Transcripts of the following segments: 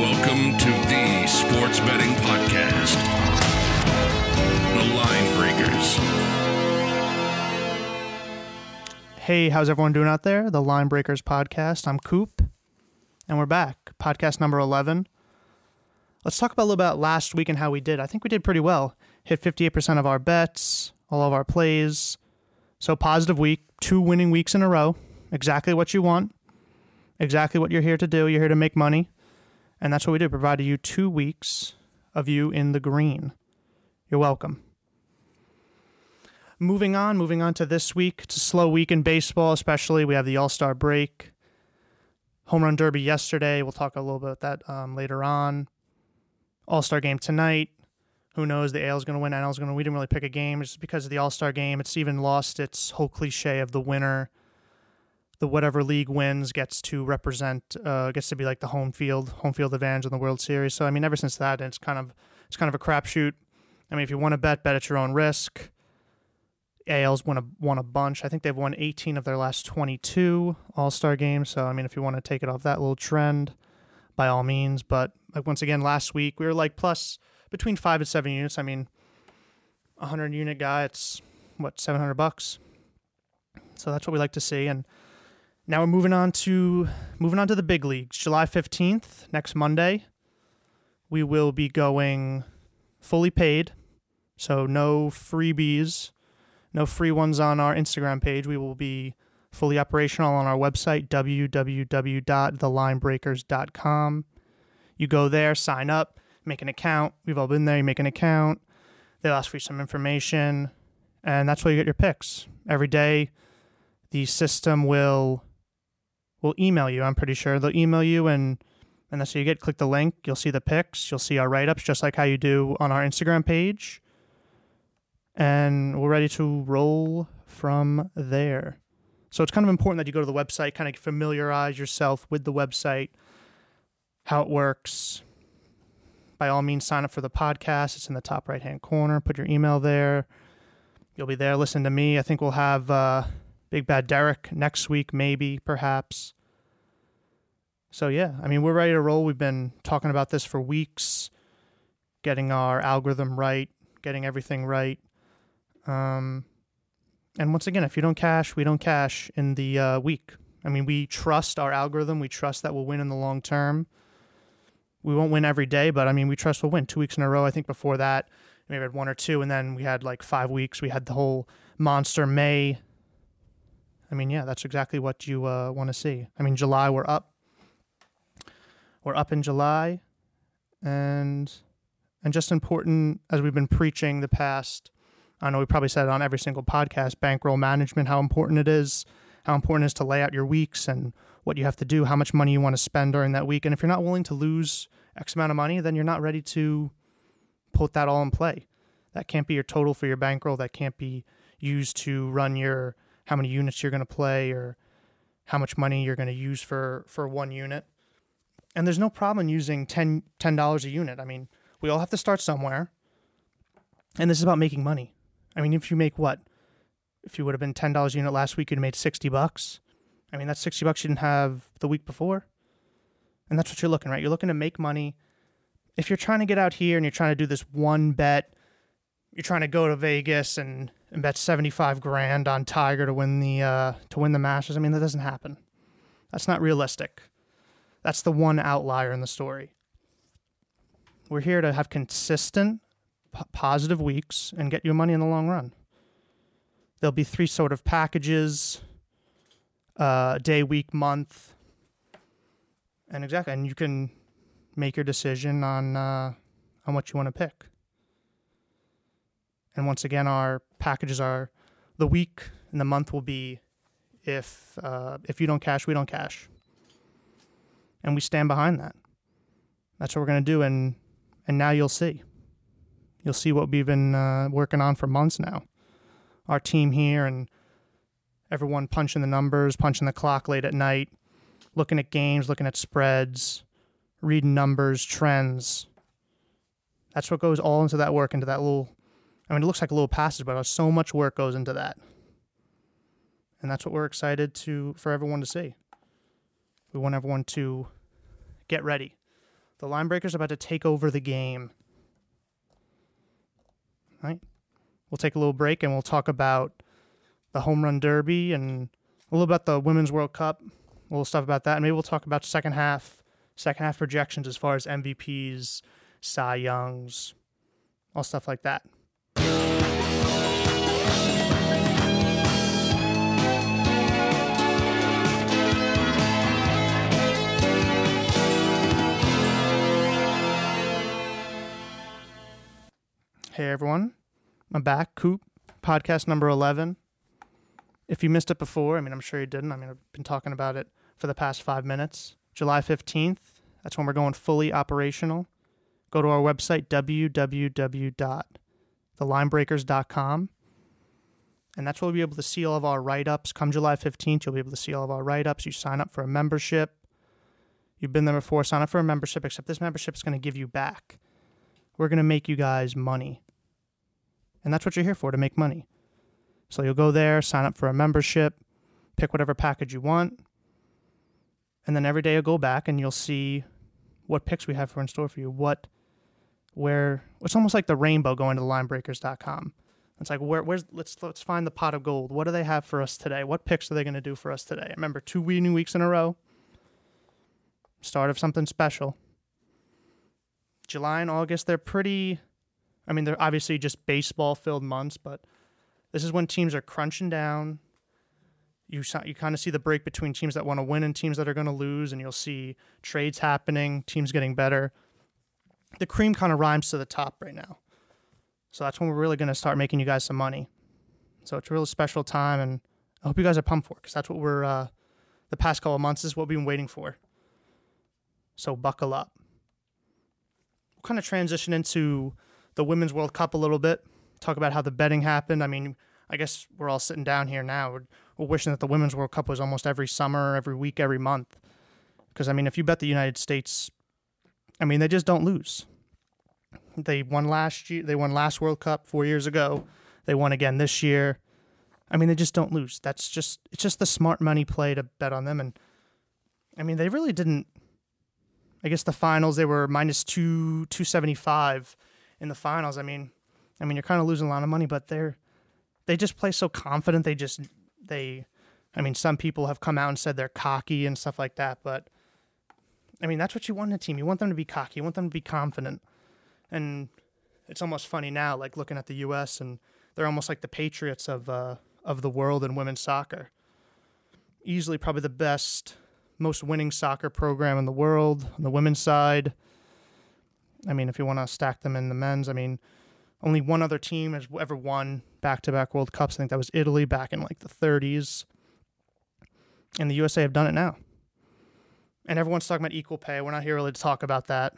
Welcome to the Sports Betting Podcast. The Line Breakers. Hey, how's everyone doing out there? The Line Breakers podcast. I'm Coop, and we're back. Podcast number 11. Let's talk about a little about last week and how we did. I think we did pretty well. Hit 58% of our bets, all of our plays. So, positive week, two winning weeks in a row. Exactly what you want, exactly what you're here to do. You're here to make money. And that's what we did. Provided you two weeks of you in the green. You're welcome. Moving on, moving on to this week. It's a slow week in baseball, especially. We have the All Star break. Home run derby yesterday. We'll talk a little bit about that um, later on. All Star game tonight. Who knows? The AL's going to win. NL's going to. We didn't really pick a game just because of the All Star game. It's even lost its whole cliche of the winner the whatever league wins gets to represent uh, gets to be like the home field home field advantage in the World Series. So I mean, ever since that, it's kind of it's kind of a crapshoot. I mean, if you want to bet, bet at your own risk. AL's won a won a bunch. I think they've won 18 of their last 22 All Star games. So I mean, if you want to take it off that little trend, by all means. But like once again, last week we were like plus between five and seven units. I mean, a hundred unit guy, it's what 700 bucks. So that's what we like to see and. Now we're moving on to moving on to the big leagues. July 15th, next Monday, we will be going fully paid. So no freebies, no free ones on our Instagram page. We will be fully operational on our website www.thelinebreakers.com. You go there, sign up, make an account. We've all been there. You make an account. They'll ask for you some information, and that's where you get your picks. Every day, the system will will email you. I'm pretty sure they'll email you and and that's how you get. Click the link. You'll see the pics. You'll see our write ups, just like how you do on our Instagram page. And we're ready to roll from there. So it's kind of important that you go to the website, kind of familiarize yourself with the website, how it works. By all means, sign up for the podcast. It's in the top right hand corner. Put your email there. You'll be there. Listen to me. I think we'll have. Uh, Big Bad Derek next week, maybe, perhaps. So, yeah, I mean, we're ready to roll. We've been talking about this for weeks, getting our algorithm right, getting everything right. Um, and once again, if you don't cash, we don't cash in the uh, week. I mean, we trust our algorithm. We trust that we'll win in the long term. We won't win every day, but I mean, we trust we'll win two weeks in a row. I think before that, maybe had one or two, and then we had like five weeks. We had the whole monster May I mean, yeah, that's exactly what you uh, want to see. I mean, July we're up. We're up in July, and and just important as we've been preaching the past. I know we probably said it on every single podcast. Bankroll management, how important it is, how important it is to lay out your weeks and what you have to do, how much money you want to spend during that week, and if you're not willing to lose X amount of money, then you're not ready to put that all in play. That can't be your total for your bankroll. That can't be used to run your how many units you're going to play or how much money you're going to use for for one unit. And there's no problem using 10 dollars a unit. I mean, we all have to start somewhere. And this is about making money. I mean, if you make what? If you would have been ten dollars a unit last week, you'd have made sixty bucks. I mean, that's sixty bucks you didn't have the week before. And that's what you're looking, right? You're looking to make money. If you're trying to get out here and you're trying to do this one bet, you're trying to go to Vegas and and bet 75 grand on Tiger to win the uh, to win the Masters. I mean, that doesn't happen. That's not realistic. That's the one outlier in the story. We're here to have consistent p- positive weeks and get you money in the long run. There'll be three sort of packages: uh, day, week, month, and exactly, and you can make your decision on uh, on what you want to pick. And once again, our packages are the week and the month will be if uh, if you don't cash, we don't cash, and we stand behind that. That's what we're gonna do, and and now you'll see. You'll see what we've been uh, working on for months now. Our team here and everyone punching the numbers, punching the clock late at night, looking at games, looking at spreads, reading numbers, trends. That's what goes all into that work, into that little I mean, it looks like a little passage, but so much work goes into that. And that's what we're excited to for everyone to see. We want everyone to get ready The line breakers about to take over the game. Right? We'll take a little break and we'll talk about the home run derby and a little about the Women's World Cup, a little stuff about that. And maybe we'll talk about second half, second half projections as far as MVPs, Cy Youngs, all stuff like that. Hey everyone, I'm back. Coop, podcast number 11. If you missed it before, I mean, I'm sure you didn't. I mean, I've been talking about it for the past five minutes. July 15th, that's when we're going fully operational. Go to our website, www.thelinebreakers.com. And that's where we'll be able to see all of our write ups. Come July 15th, you'll be able to see all of our write ups. You sign up for a membership. You've been there before, sign up for a membership, except this membership is going to give you back. We're going to make you guys money. And that's what you're here for, to make money. So you'll go there, sign up for a membership, pick whatever package you want. And then every day you'll go back and you'll see what picks we have for in store for you. What, where, it's almost like the rainbow going to linebreakers.com. It's like where, where's let's let's find the pot of gold. What do they have for us today? What picks are they going to do for us today? Remember, two winning weeks in a row. Start of something special. July and August, they're pretty. I mean, they're obviously just baseball filled months, but this is when teams are crunching down. You you kind of see the break between teams that want to win and teams that are going to lose, and you'll see trades happening, teams getting better. The cream kind of rhymes to the top right now, so that's when we're really going to start making you guys some money. So it's a really special time, and I hope you guys are pumped for because that's what we're uh, the past couple months is what we've been waiting for. So buckle up. Kind of transition into the Women's World Cup a little bit talk about how the betting happened. I mean, I guess we're all sitting down here now. We're, we're wishing that the Women's World Cup was almost every summer, every week, every month. Because, I mean, if you bet the United States, I mean, they just don't lose. They won last year. They won last World Cup four years ago. They won again this year. I mean, they just don't lose. That's just it's just the smart money play to bet on them. And I mean, they really didn't. I guess the finals they were minus two two seventy five in the finals. I mean, I mean, you're kind of losing a lot of money, but they're they just play so confident. They just they, I mean, some people have come out and said they're cocky and stuff like that, but I mean, that's what you want in a team. You want them to be cocky. You want them to be confident, and it's almost funny now, like looking at the U.S. and they're almost like the Patriots of uh, of the world in women's soccer. Easily, probably the best, most winning soccer program in the world on the women's side. I mean, if you want to stack them in the men's, I mean, only one other team has ever won back to back World Cups. I think that was Italy back in like the 30s. And the USA have done it now. And everyone's talking about equal pay. We're not here really to talk about that.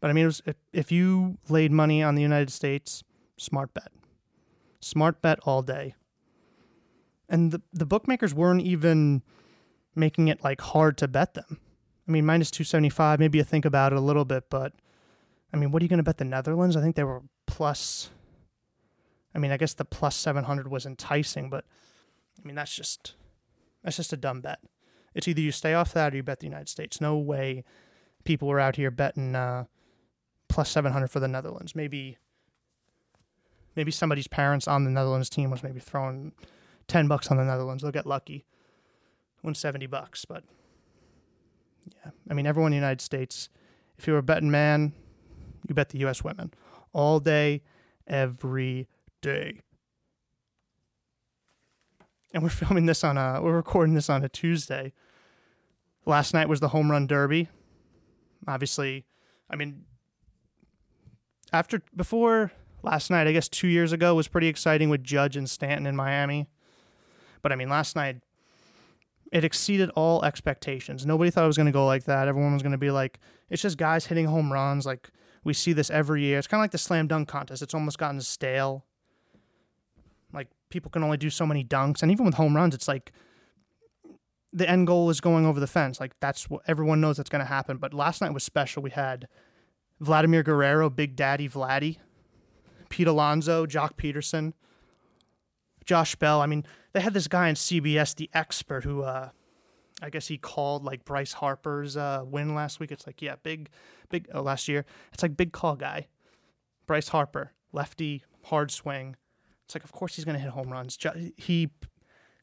But I mean, was, if, if you laid money on the United States, smart bet. Smart bet all day. And the, the bookmakers weren't even making it like hard to bet them. I mean, minus 275, maybe you think about it a little bit, but I mean, what are you going to bet the Netherlands? I think they were plus. I mean, I guess the plus 700 was enticing, but I mean, that's just that's just a dumb bet. It's either you stay off that or you bet the United States. No way people were out here betting uh, plus 700 for the Netherlands. Maybe maybe somebody's parents on the Netherlands team was maybe throwing 10 bucks on the Netherlands. They'll get lucky. Win 70 bucks, but yeah. I mean, everyone in the United States, if you're a betting man, you bet the U.S. women all day, every day. And we're filming this on a, we're recording this on a Tuesday. Last night was the home run derby. Obviously, I mean, after, before last night, I guess two years ago was pretty exciting with Judge and Stanton in Miami. But I mean, last night, it exceeded all expectations. Nobody thought it was going to go like that. Everyone was going to be like, it's just guys hitting home runs. Like, we see this every year. It's kind of like the slam dunk contest. It's almost gotten stale. Like people can only do so many dunks, and even with home runs, it's like the end goal is going over the fence. Like that's what everyone knows that's going to happen. But last night was special. We had Vladimir Guerrero, Big Daddy Vladdy, Pete Alonso, Joc Pederson, Josh Bell. I mean, they had this guy on CBS, the expert, who uh, I guess he called like Bryce Harper's uh, win last week. It's like, yeah, big, big uh, last year. It's like big call guy, Bryce Harper, lefty, hard swing. It's like, of course he's gonna hit home runs. He,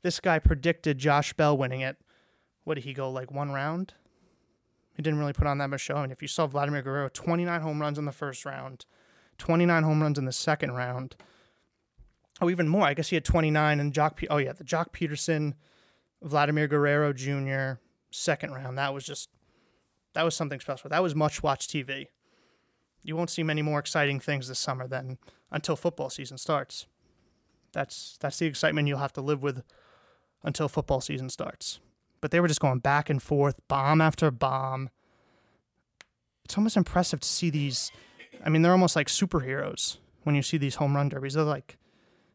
this guy predicted Josh Bell winning it. What did he go like one round? He didn't really put on that much show. I mean, if you saw Vladimir Guerrero, 29 home runs in the first round, 29 home runs in the second round. Oh, even more. I guess he had 29 and Joc. Pe- oh yeah, the Joc Pederson, Vladimir Guerrero Jr. second round. That was just that was something special. That was much watch TV. You won't see many more exciting things this summer than until football season starts. That's that's the excitement you'll have to live with until football season starts. But they were just going back and forth, bomb after bomb. It's almost impressive to see these. I mean, they're almost like superheroes when you see these home run derbies. They're like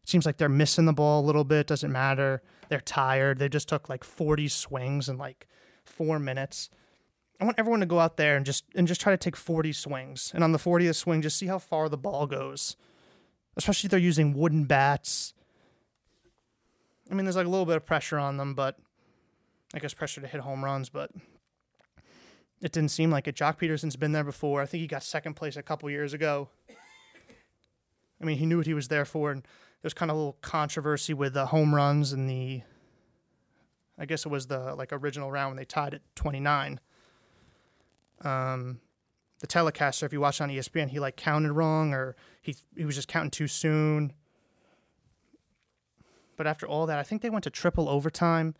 seems like they're missing the ball a little bit. Doesn't matter. They're tired. They just took like 40 swings in like four minutes. I want everyone to go out there and just and just try to take 40 swings. And on the 40th swing, just see how far the ball goes. Especially if they're using wooden bats. I mean, there's like a little bit of pressure on them, but I guess pressure to hit home runs, but it didn't seem like it. Joc Pederson's been there before. I think he got second place a couple years ago. I mean, he knew what he was there for, and there's kind of a little controversy with the home runs and the I guess it was the like original round when they tied at 29. Um, the telecaster, if you watch on ESPN, he like counted wrong or he he was just counting too soon. But after all that, I think they went to triple overtime.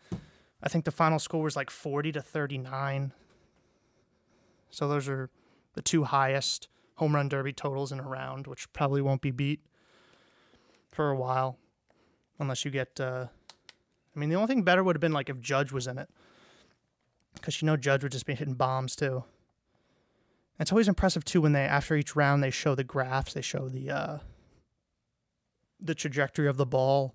I think the final score was like 40 to 39. So those are the two highest home run derby totals in a round, which probably won't be beat for a while, unless you get. Uh, I mean, the only thing better would have been like if Judge was in it, because you know Judge would just be hitting bombs too. It's always impressive too when they after each round they show the graphs, they show the uh, the trajectory of the ball,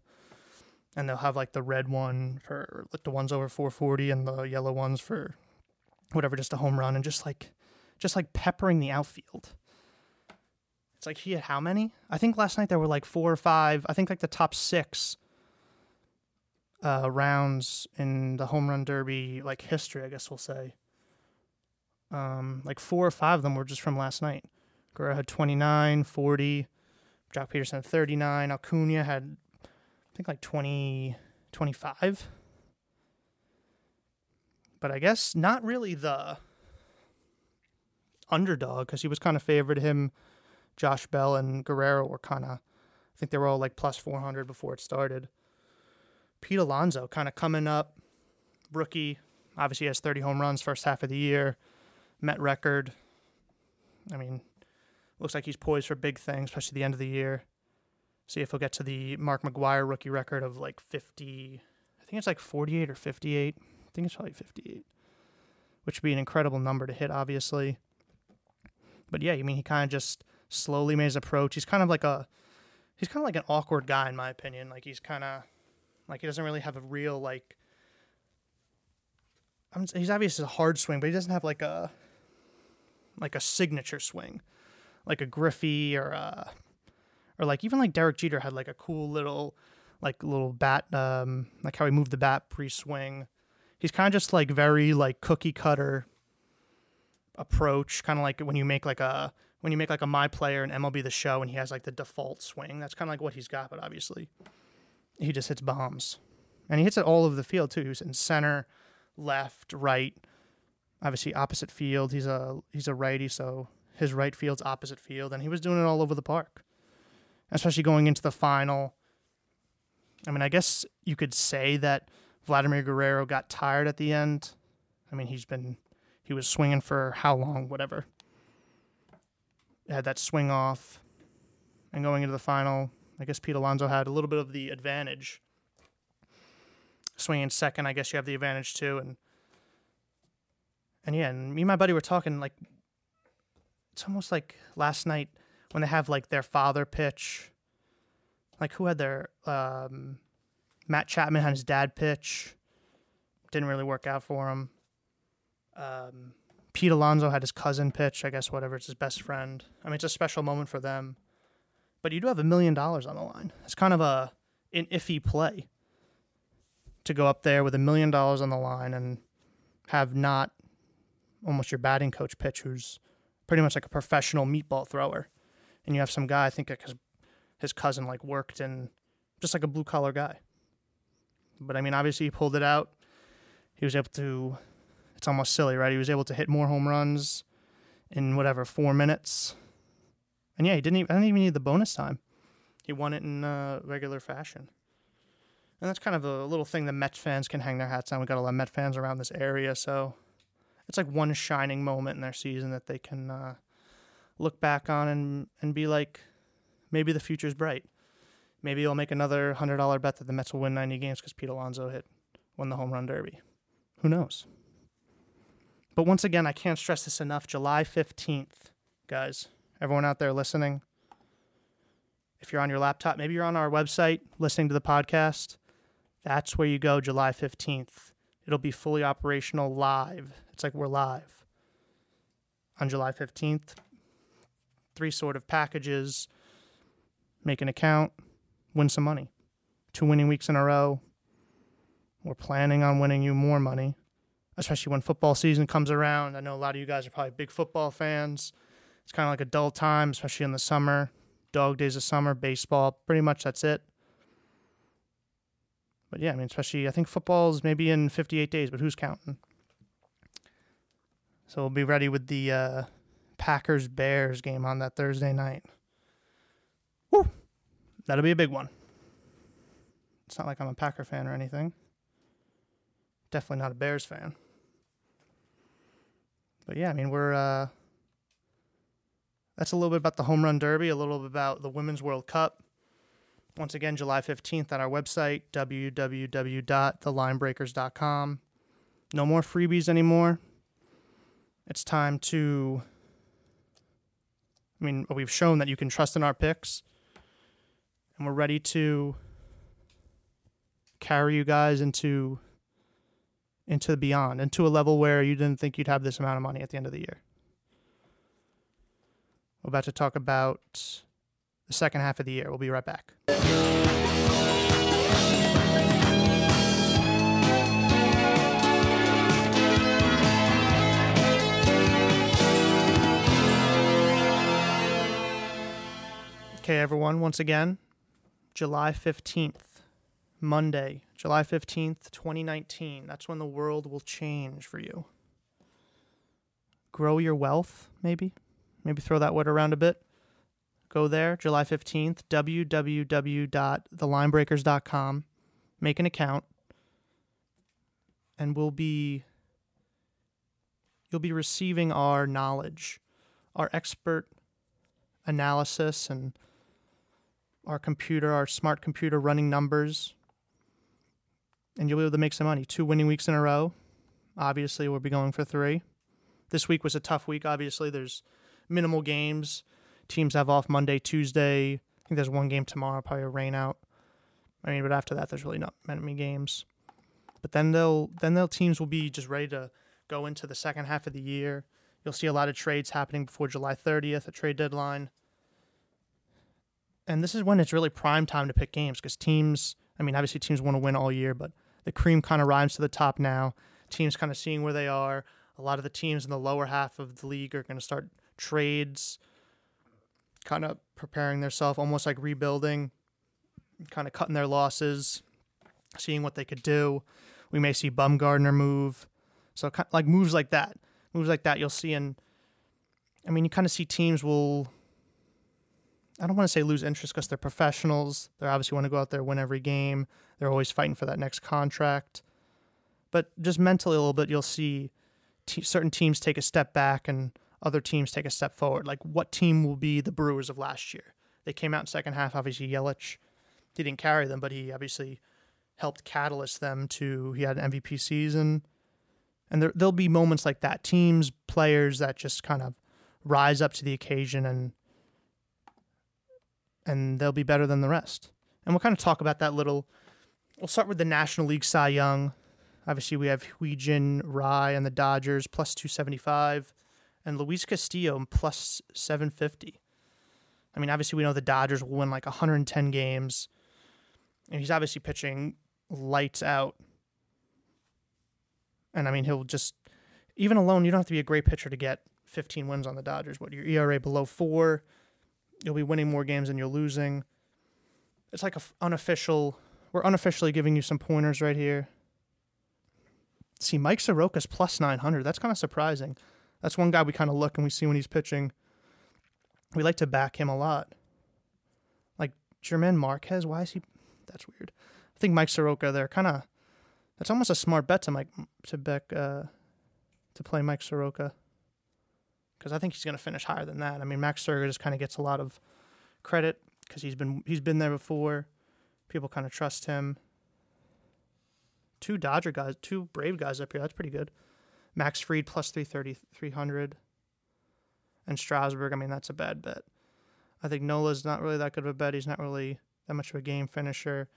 and they'll have like the red one for like the ones over 440 and the yellow ones for whatever, just a home run, and just like just like peppering the outfield. It's like he had how many? I think last night there were like four or five. I think like the top six uh, rounds in the home run derby like history. I guess we'll say. Um, like four or five of them were just from last night. Guerrero had 29, 40. Joc Pederson had 39. Acuna had, I think, like 20, 25. But I guess not really the underdog because he was kind of favored him Josh Bell and Guerrero were kind of, I think they were all like plus 400 before it started. Pete Alonso kind of coming up, rookie, obviously has 30 home runs first half of the year, Met record. I mean, looks like he's poised for big things, especially the end of the year. See if he'll get to the Mark McGwire rookie record of like 50, I think it's like 48 or 58. I think it's probably 58, which would be an incredible number to hit, obviously. But yeah, I mean, he kind of just slowly made his approach. He's kind of like a he's kind of like an awkward guy in my opinion. Like he's kind of like he doesn't really have a real like. I'm, he's obviously a hard swing, but he doesn't have like a like a signature swing, like a Griffey or a or like even like Derek Jeter had like a cool little like little bat um like how he moved the bat pre-swing. He's kind of just like very like cookie cutter approach, kind of like when you make like a when you make like a my player and MLB the show and he has like the default swing. That's kind of like what he's got, but obviously he just hits bombs. And he hits it all over the field too. He's in center, left, right, obviously opposite field. He's a he's a righty, so his right field's opposite field, and he was doing it all over the park. Especially going into the final. I mean, I guess you could say that Vladimir Guerrero got tired at the end. I mean, he's been he was swinging for how long, whatever had that swing off, and going into the final, I guess Pete Alonso had a little bit of the advantage. Swinging second, I guess you have the advantage too, and and yeah, and me and my buddy were talking like it's almost like last night when they have like their father pitch. Like who had their um, Matt Chapman had his dad pitch. Didn't really work out for him. Um, Pete Alonso had his cousin pitch, I guess, whatever, it's his best friend. I mean, it's a special moment for them. But you do have a million dollars on the line. It's kind of a an iffy play to go up there with a million dollars on the line and have not almost your batting coach pitch, who's pretty much like a professional meatball thrower, and you have some guy I think because his cousin like worked in just like a blue collar guy. But I mean, obviously he pulled it out. He was able to. It's almost silly, right? He was able to hit more home runs in whatever four minutes. And yeah, he didn't. Even, I didn't even need the bonus time. He won it in uh, regular fashion. And that's kind of a little thing that Mets fans can hang their hats on. We got a lot of Mets fans around this area, so it's like one shining moment in their season that they can uh, look back on and and be like, maybe the future's bright. Maybe you'll make another hundred dollar bet that the Mets will win ninety games because Pete Alonso hit won the home run derby. Who knows? But once again, I can't stress this enough. July fifteenth, guys. Everyone out there listening, if you're on your laptop, maybe you're on our website listening to the podcast. That's where you go July 15th. It'll be fully operational live. It's like we're live on July 15th. Three sort of packages. Make an account, win some money. Two winning weeks in a row. We're planning on winning you more money, especially when football season comes around. I know a lot of you guys are probably big football fans. It's kind of like a dull time, especially in the summer. Dog days of summer, baseball, pretty much that's it. But yeah, I mean, especially I think football's maybe in 58 days, but who's counting? So we'll be ready with the uh, Packers Bears game on that Thursday night. Woo! That'll be a big one. It's not like I'm a Packer fan or anything. Definitely not a Bears fan. But yeah, I mean, we're. Uh, that's a little bit about the home run derby, a little bit about the Women's World Cup. Once again, July 15th on our website, www.thelinebreakers.com. No more freebies anymore. It's time to. I mean, we've shown that you can trust in our picks, and we're ready to carry you guys into into the beyond, into a level where you didn't think you'd have this amount of money at the end of the year. We're about to talk about the second half of the year. We'll be right back. Okay, everyone, once again, July 15th, Monday, July 15th, 2019. That's when the world will change for you. Grow your wealth, maybe? Maybe throw that word around a bit. Go there, July 15th, www.thelinebreakers.com. Make an account. And we'll be you'll be receiving our knowledge, our expert analysis and our computer, our smart computer running numbers. And you'll be able to make some money. Two winning weeks in a row. Obviously, we'll be going for three. This week was a tough week, obviously. There's minimal games. Teams have off Monday, Tuesday. I think there's one game tomorrow, probably a rain out. I mean, but after that, there's really not many games. But then they'll then they'll teams will be just ready to go into the second half of the year. You'll see a lot of trades happening before July 30th, a trade deadline. And this is when it's really prime time to pick games because teams, I mean, obviously teams want to win all year, but the cream kind of rises to the top now. Teams kind of seeing where they are. A lot of the teams in the lower half of the league are going to start trades, kind of preparing themselves, almost like rebuilding, kind of cutting their losses, seeing what they could do. We may see Bumgarner move. So, kind of like moves like that, moves like that, you'll see. And I mean, you kind of see teams will. I don't want to say lose interest because they're professionals. They obviously want to go out there win every game. They're always fighting for that next contract. But just mentally a little bit, you'll see t- certain teams take a step back and other teams take a step forward. Like what team will be the Brewers of last year? They came out in second half. Obviously, Yelich he didn't carry them, but he obviously helped catalyst them to. He had an MVP season, and there there'll be moments like that. Teams, players that just kind of rise up to the occasion and and they'll be better than the rest. And we'll kind of talk about that little. We'll start with the National League Cy Young. Obviously, we have Hyun-Jin Ryu and the Dodgers plus 275, and Luis Castillo plus 750. I mean, obviously, we know the Dodgers will win like 110 games, and he's obviously pitching lights out. And I mean, he'll just, even alone, you don't have to be a great pitcher to get 15 wins on the Dodgers. What, your ERA below four? You'll be winning more games than you're losing. It's like a f- unofficial, we're unofficially giving you some pointers right here. See, Mike Soroka's plus 900. That's kind of surprising. That's one guy we kind of look and we see when he's pitching. We like to back him a lot. Like German Marquez, why is he? That's weird. I think Mike Soroka, they're kind of. That's almost a smart bet to Mike to back uh, to play Mike Soroka. Because I think he's going to finish higher than that. I mean, Max Soroka just kind of gets a lot of credit because he's been he's been there before. People kind of trust him. Two Dodger guys, two Brave guys up here. That's pretty good. Max Fried plus 330, 300. And Strasburg, I mean, that's a bad bet. I think Nola's not really that good of a bet. He's not really that much of a game finisher.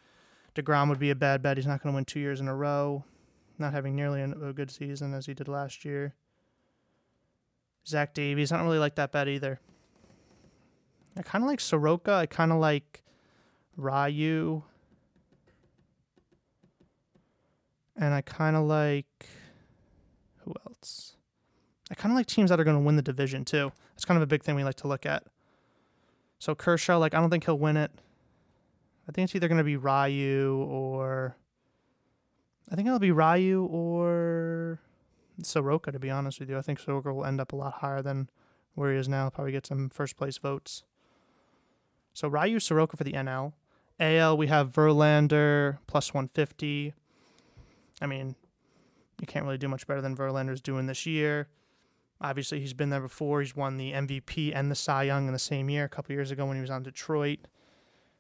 DeGrom would be a bad bet. He's not going to win two years in a row, not having nearly a good season as he did last year. Zach Davies, I don't really like that bet either. I kind of like Soroka. I kind of like Ryu. And I kind of like who else? I kind of like teams that are going to win the division too. That's kind of a big thing we like to look at. So Kershaw, like I don't think he'll win it. I think it's either going to be Ryu or I think it'll be Ryu or Soroka. To be honest with you, I think Soroka will end up a lot higher than where he is now. Probably get some first place votes. So Ryu Soroka for the NL. AL we have Verlander plus 150. I mean, you can't really do much better than Verlander's doing this year. Obviously, he's been there before. He's won the MVP and the Cy Young in the same year a couple years ago when he was on Detroit.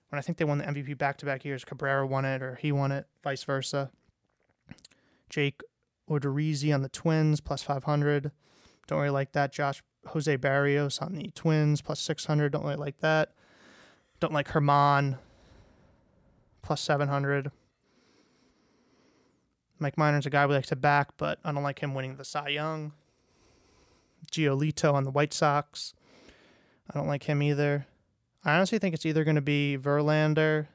When I think they won the MVP back to back years, Cabrera won it or he won it, vice versa. Jake Odorizzi on the Twins, plus 500. Don't really like that. Josh Jose Berrios on the Twins, plus 600. Don't really like that. Don't like Herman plus 700. Mike Minor's a guy we like to back, but I don't like him winning the Cy Young. Giolito on the White Sox. I don't like him either. I honestly think it's either going to be Verlander.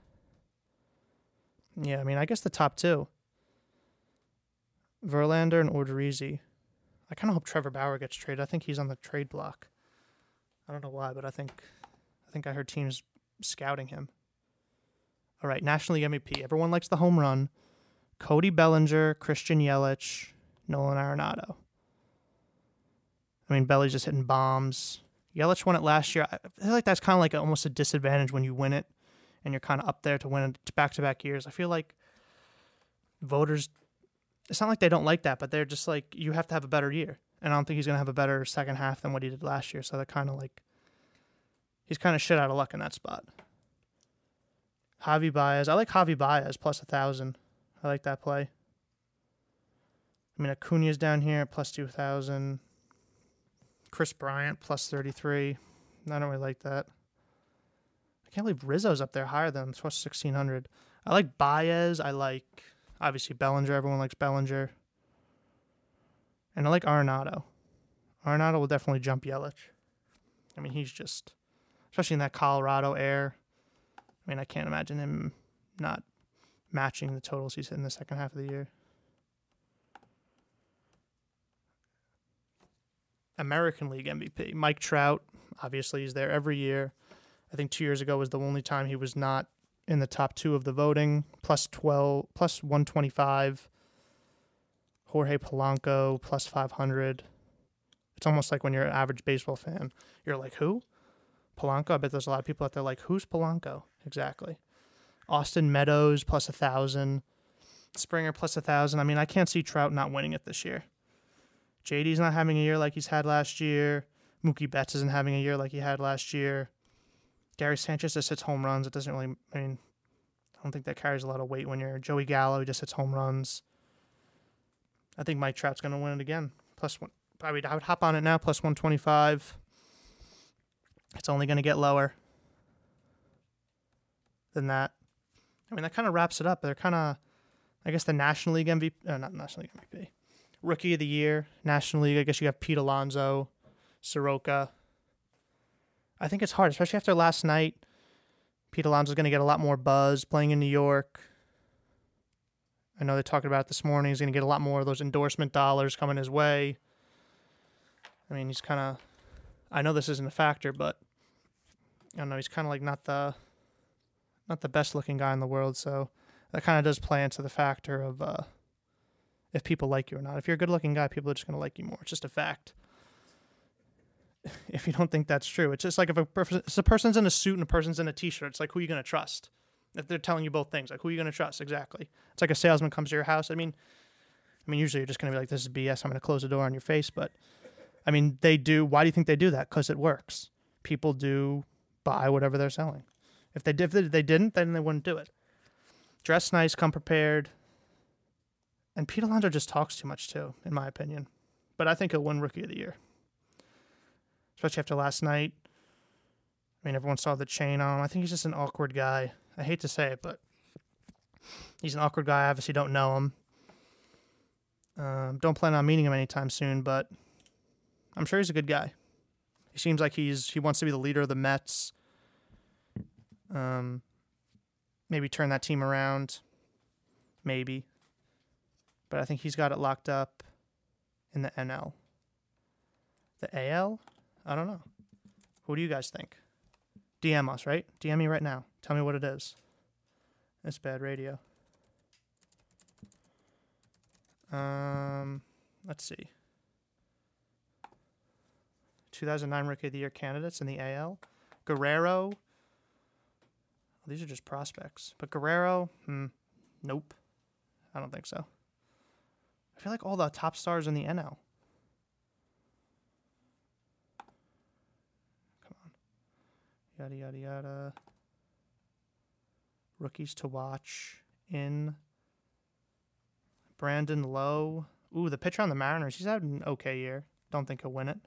Yeah, I mean, I guess the top two. Verlander and Odorizzi. I kind of hope Trevor Bauer gets traded. I think he's on the trade block. I don't know why, but I think I think I heard teams scouting him. All right, National League MVP. Everyone likes the home run. Cody Bellinger, Christian Yelich, Nolan Arenado. I mean, Belly's just hitting bombs. Yelich won it last year. I feel like that's kind of like almost a disadvantage when you win it and you're kind of up there to win it back to back years. I feel like voters, it's not like they don't like that, but they're just like, you have to have a better year. And I don't think he's to have a better second half than what he did last year. So they're kind of like, he's kind of shit out of luck in that spot. Javi Baez. I like Javi Baez plus a thousand. I like that play. I mean, Acuna's down here plus 2,000. Kris Bryant plus 33. I don't really like that. I can't believe Rizzo's up there higher than him, plus 1,600. I like Baez. I like, obviously, Bellinger. Everyone likes Bellinger. And I like Arenado. Arenado will definitely jump Yelich. I mean, he's just, especially in that Colorado air. I mean, I can't imagine him not matching the totals he's hit in the second half of the year. American League MVP, Mike Trout. Obviously, he's there every year. I think two years ago was the only time he was not in the top two of the voting. Plus twelve, plus one twenty five. Jorge Polanco plus five hundred. It's almost like when you're an average baseball fan, you're like, who? Polanco. I bet there's a lot of people out there like, who's Polanco exactly? Austin Meadows plus a thousand. Springer plus a thousand. I mean, I can't see Trout not winning it this year. JD's not having a year like he's had last year. Mookie Betts isn't having a year like he had last year. Gary Sanchez just hits home runs. It doesn't really, I mean, I don't think that carries a lot of weight when you're Joey Gallo, just hits home runs. I think Mike Trout's going to win it again. Plus one, I probably I would hop on it now, plus 125. It's only going to get lower than that. I mean, that kind of wraps it up. They're kind of, I guess, the National League MVP, uh, not National League MVP, Rookie of the Year, National League. I guess you have Pete Alonso, Soroka. I think it's hard, especially after last night. Pete Alonso's going to get a lot more buzz playing in New York. I know they're talking about this morning. He's going to get a lot more of those endorsement dollars coming his way. I mean, he's kind of. I know this isn't a factor, but I don't know. He's kind of like not the, not the best looking guy in the world. So that kind of does play into the factor of uh, if people like you or not. If you're a good looking guy, people are just going to like you more. It's just a fact. If you don't think that's true, it's just like if a, if a person's in a suit and a person's in a t-shirt, it's like who are you going to trust? If they're telling you both things, like who are you going to trust? Exactly. It's like a salesman comes to your house. I mean, I mean, usually you're just going to be like, "This is BS. I'm going to close the door on your face." But I mean, they do. Why do you think they do that? Because it works. People do buy whatever they're selling. If they did, if they didn't, then they wouldn't do it. Dress nice, come prepared. And Pete Alonso just talks too much too, in my opinion. But I think he'll win Rookie of the Year especially after last night. I mean, everyone saw the chain on him. I think he's just an awkward guy. I hate to say it, but he's an awkward guy. I obviously don't know him. Um, don't plan on meeting him anytime soon, but I'm sure he's a good guy. He seems like he's he wants to be the leader of the Mets. Um, maybe turn that team around. Maybe. But I think he's got it locked up in the NL. The AL? I don't know. Who do you guys think? DM us, right? DM me right now. Tell me what it is. It's bad radio. Um, let's see. 2009 Rookie of the Year candidates in the AL. Guerrero. Well, these are just prospects. But Guerrero, hmm, nope. I don't think so. I feel like all the top stars in the NL. Yada, yada, yada. Rookies to watch in Brandon Lowe. Ooh, the pitcher on the Mariners. He's had an okay year. Don't think he'll win it.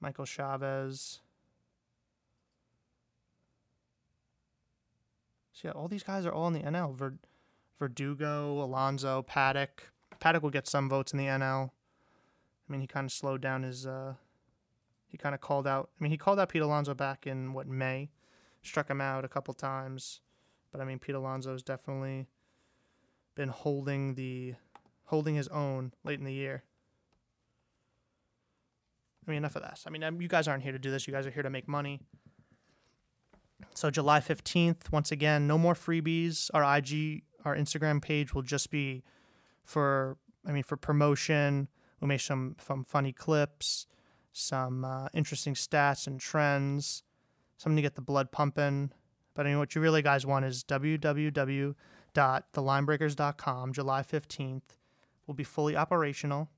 Michael Chavis. So yeah, all these guys are all in the NL. Ver- Verdugo, Alonso, Paddack. Paddack will get some votes in the NL. I mean, he kind of slowed down his uh, he kind of called out. I mean, he called out Pete Alonso back in what May, struck him out a couple times, but I mean, Pete Alonso's definitely been holding the holding his own late in the year. I mean, enough of this. I mean, um, you guys aren't here to do this. You guys are here to make money. So July 15th, once again, no more freebies. Our IG, our Instagram page will just be for, I mean, for promotion. We'll make some, some funny clips some uh, interesting stats and trends, something to get the blood pumping. But I mean, what you really guys want is www.thelinebreakers.com. July 15th will be fully operational.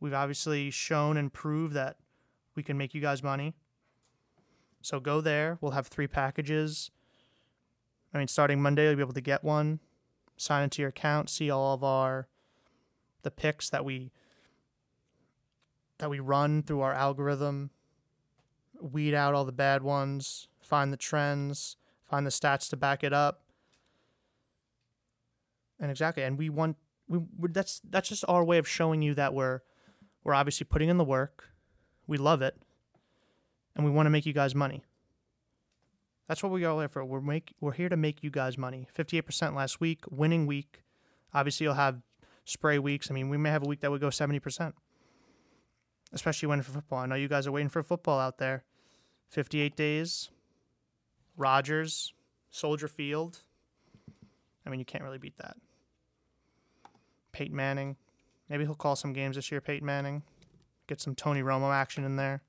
We've obviously shown and proved that we can make you guys money. So go there. We'll have three packages. I mean, starting Monday, you'll be able to get one, sign into your account, see all of our the picks that we that we run through our algorithm, weed out all the bad ones, find the trends, find the stats to back it up. And exactly, and we want we that's that's just our way of showing you that we're we're obviously putting in the work. We love it. And we want to make you guys money. That's what we are here for. We're make we're here to make you guys money. 58% last week, winning week. Obviously you'll have spray weeks. I mean, we may have a week that would go 70% especially when for football. I know you guys are waiting for football out there. 58 days, Rodgers, Soldier Field. I mean, you can't really beat that. Peyton Manning. Maybe he'll call some games this year, Peyton Manning. Get some Tony Romo action in there.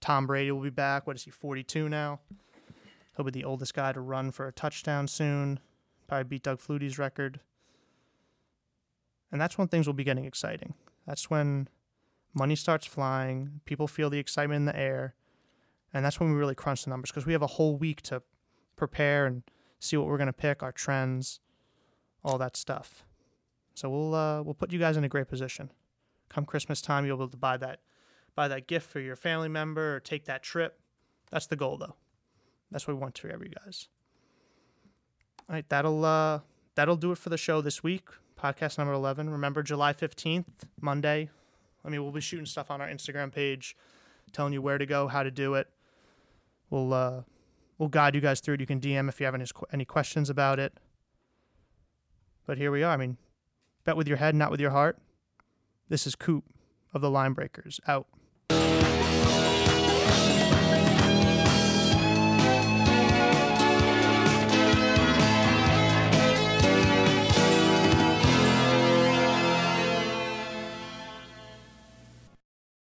Tom Brady will be back. What is he, 42 now? He'll be the oldest guy to run for a touchdown soon. Probably beat Doug Flutie's record. And that's when things will be getting exciting. That's when money starts flying, people feel the excitement in the air, and that's when we really crunch the numbers because we have a whole week to prepare and see what we're going to pick, our trends, all that stuff. So we'll uh, we'll put you guys in a great position. Come Christmas time, you'll be able to buy that buy that gift for your family member or take that trip. That's the goal, though. That's what we want for you guys. All right, that'll uh, that'll do it for the show this week. Podcast number eleven. Remember, July fifteenth, Monday, I mean, we'll be shooting stuff on our Instagram page, telling you where to go, how to do it. We'll uh, we'll guide you guys through it. You can DM if you have any any questions about it. But here we are. I mean, bet with your head, not with your heart. This is Coop of the Line Breakers out.